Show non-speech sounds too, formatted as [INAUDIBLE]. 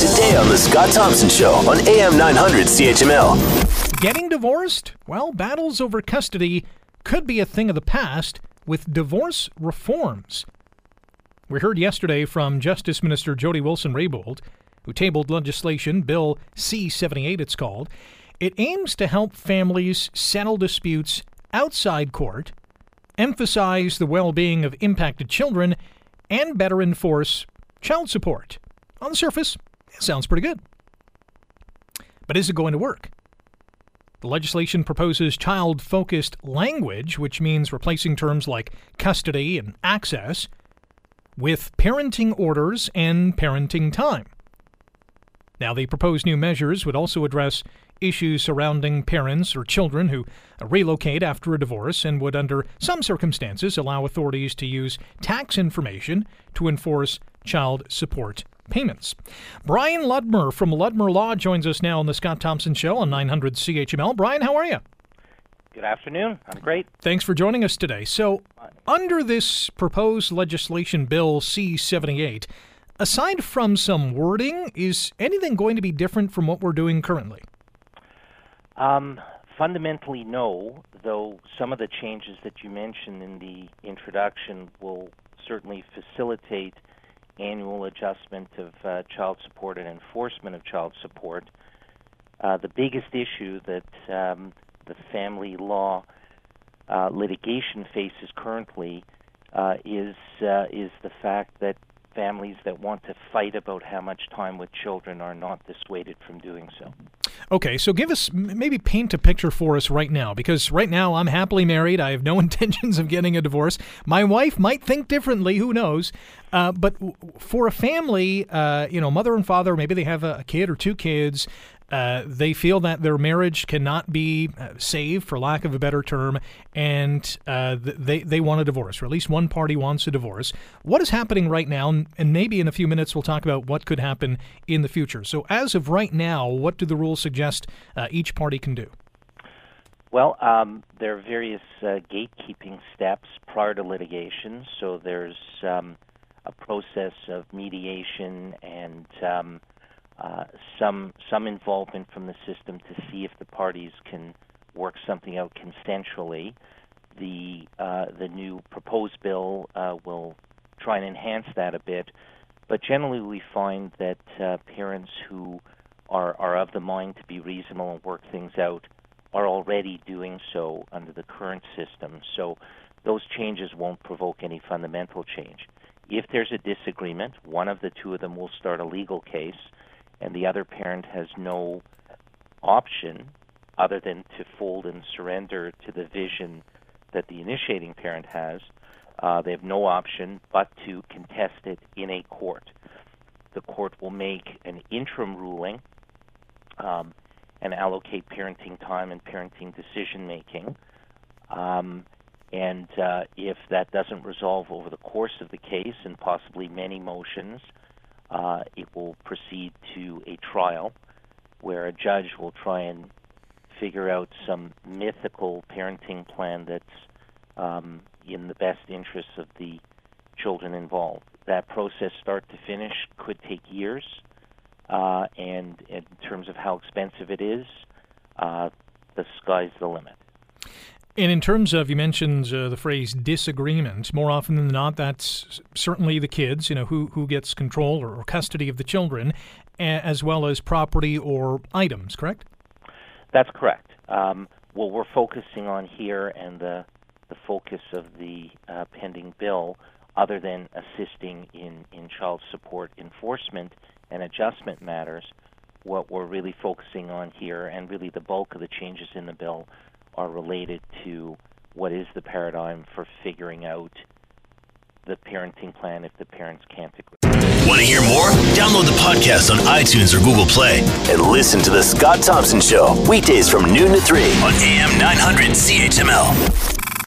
today on The Scott Thompson Show on AM 900 CHML. Getting divorced? Well, battles over custody could be a thing of the past with divorce reforms. We heard yesterday from Justice Minister Jody Wilson Raybould, who tabled legislation, Bill C 78, it's called. It aims to help families settle disputes outside court, emphasize the well being of impacted children, and better enforce child support. On the surface, it sounds pretty good. But is it going to work? The legislation proposes child focused language, which means replacing terms like custody and access with parenting orders and parenting time. Now, the proposed new measures would also address issues surrounding parents or children who relocate after a divorce and would, under some circumstances, allow authorities to use tax information to enforce child support payments. Brian Ludmer from Ludmer Law joins us now on the Scott Thompson Show on 900 CHML. Brian, how are you? Good afternoon. I'm great. Thanks for joining us today. So, under this proposed legislation bill C 78, aside from some wording, is anything going to be different from what we're doing currently? Um, fundamentally, no, though some of the changes that you mentioned in the introduction will certainly facilitate annual adjustment of uh, child support and enforcement of child support. Uh, the biggest issue that um, the family law uh, litigation faces currently uh, is uh, is the fact that families that want to fight about how much time with children are not dissuaded from doing so. Okay, so give us maybe paint a picture for us right now because right now I'm happily married. I have no [LAUGHS] intentions of getting a divorce. My wife might think differently, who knows? Uh, but for a family, uh, you know, mother and father, maybe they have a kid or two kids. Uh, they feel that their marriage cannot be uh, saved, for lack of a better term, and uh, they they want a divorce, or at least one party wants a divorce. What is happening right now, and maybe in a few minutes we'll talk about what could happen in the future. So, as of right now, what do the rules suggest uh, each party can do? Well, um, there are various uh, gatekeeping steps prior to litigation. So there's um, a process of mediation and um, uh, some some involvement from the system to see if the parties can work something out consensually. The uh, the new proposed bill uh, will try and enhance that a bit, but generally we find that uh, parents who are are of the mind to be reasonable and work things out are already doing so under the current system. So those changes won't provoke any fundamental change. If there's a disagreement, one of the two of them will start a legal case and the other parent has no option other than to fold and surrender to the vision that the initiating parent has, uh, they have no option but to contest it in a court. The court will make an interim ruling um, and allocate parenting time and parenting decision making. Um, and uh, if that doesn't resolve over the course of the case and possibly many motions, uh, it will proceed to a trial where a judge will try and figure out some mythical parenting plan that's um, in the best interests of the children involved. That process, start to finish, could take years, uh, and in terms of how expensive it is, uh, the sky's the limit. And in terms of, you mentioned uh, the phrase disagreement. More often than not, that's certainly the kids, you know, who, who gets control or, custody of the children, as well as property or items, correct? That's correct. Um, what we're focusing on here and the, the focus of the uh, pending bill, other than assisting in, in child support enforcement and adjustment matters, what we're really focusing on here, and really the bulk of the changes in the bill, are related to what is the paradigm for figuring out the parenting plan if the parents can't agree. Want to hear more? Download the podcast on iTunes or Google Play and listen to The Scott Thompson Show weekdays from noon to 3 on AM 900 CHML.